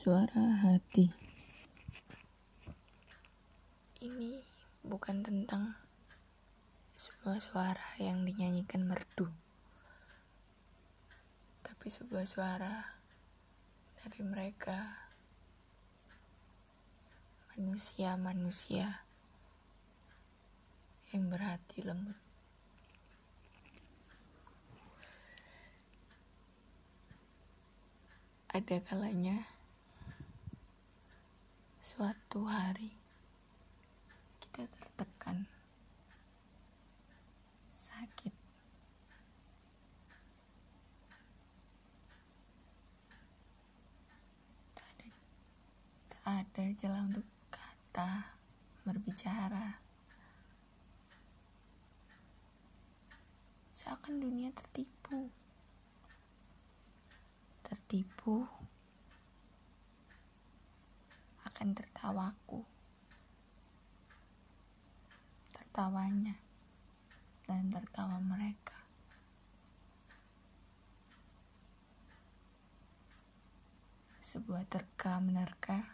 Suara hati. Ini bukan tentang sebuah suara yang dinyanyikan merdu, tapi sebuah suara dari mereka manusia-manusia yang berhati lembut. Ada kalanya suatu hari kita tertekan, sakit, tak ada, tak ada jalan untuk kata berbicara. Seakan dunia tertipu. Tertipu akan tertawaku tertawanya dan tertawa mereka sebuah terka menerka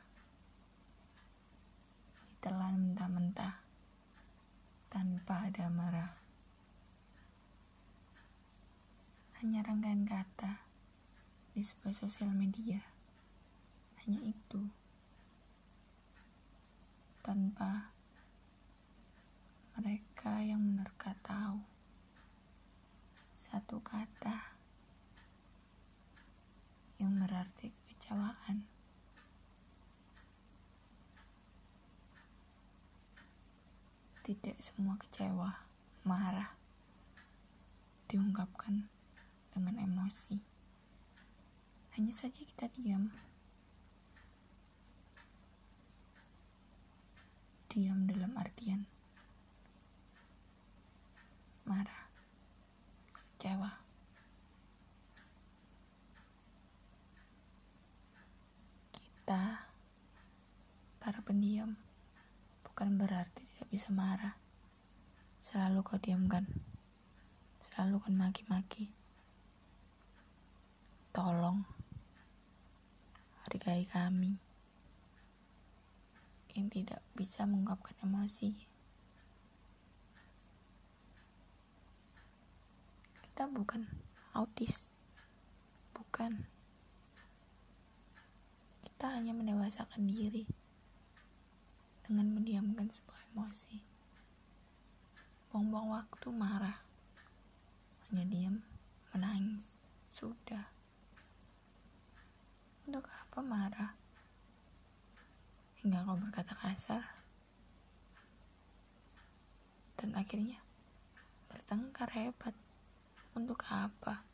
ditelan mentah-mentah tanpa ada marah hanya rangkaian kata di sebuah sosial media. Hanya itu. Tanpa mereka yang menerka tahu satu kata yang berarti kekecewaan. Tidak semua kecewa, marah, diungkapkan dengan emosi. Hanya saja kita diam. Diam dalam artian marah, kecewa. Kita, para pendiam, bukan berarti tidak bisa marah. Selalu kau diamkan. Selalu kan maki-maki. Tolong hargai kami yang tidak bisa mengungkapkan emosi. Kita bukan autis, bukan. Kita hanya mendewasakan diri dengan mendiamkan sebuah emosi. Buang-buang waktu marah, hanya diam, menangis, sudah. Untuk apa marah? Hingga kau berkata kasar. Dan akhirnya bertengkar hebat. Untuk apa?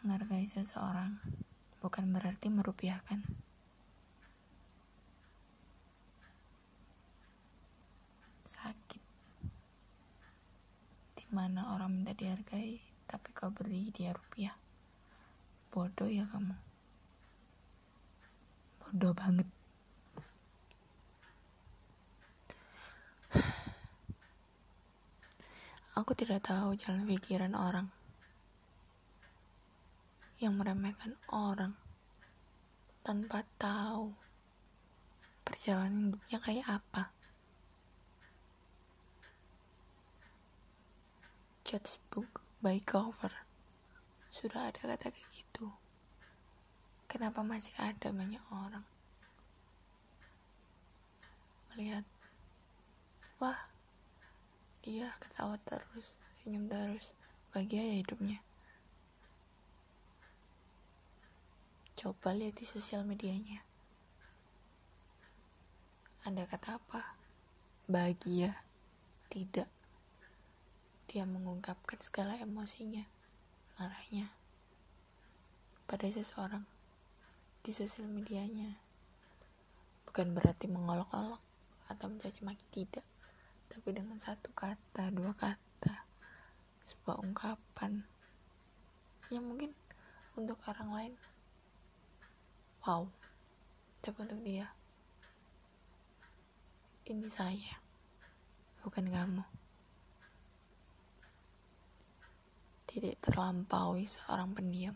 Menghargai seseorang bukan berarti merupiahkan. Sakit mana orang minta dihargai, tapi kau beri dia rupiah. Bodoh ya kamu. Bodoh banget. Aku tidak tahu jalan pikiran orang yang meremehkan orang tanpa tahu perjalanan hidupnya kayak apa. Judge book by cover. Sudah ada kata kayak gitu. Kenapa masih ada banyak orang melihat, wah, dia ketawa terus, senyum terus, bahagia ya hidupnya. Coba lihat di sosial medianya. Ada kata apa? Bahagia. Tidak. Dia mengungkapkan segala emosinya, marahnya, pada seseorang di sosial medianya. Bukan berarti mengolok-olok atau mencaci maki tidak, tapi dengan satu kata, dua kata, sebuah ungkapan yang mungkin untuk orang lain wow, tapi untuk dia ini saya, bukan kamu. Tidak terlampaui seorang pendiam.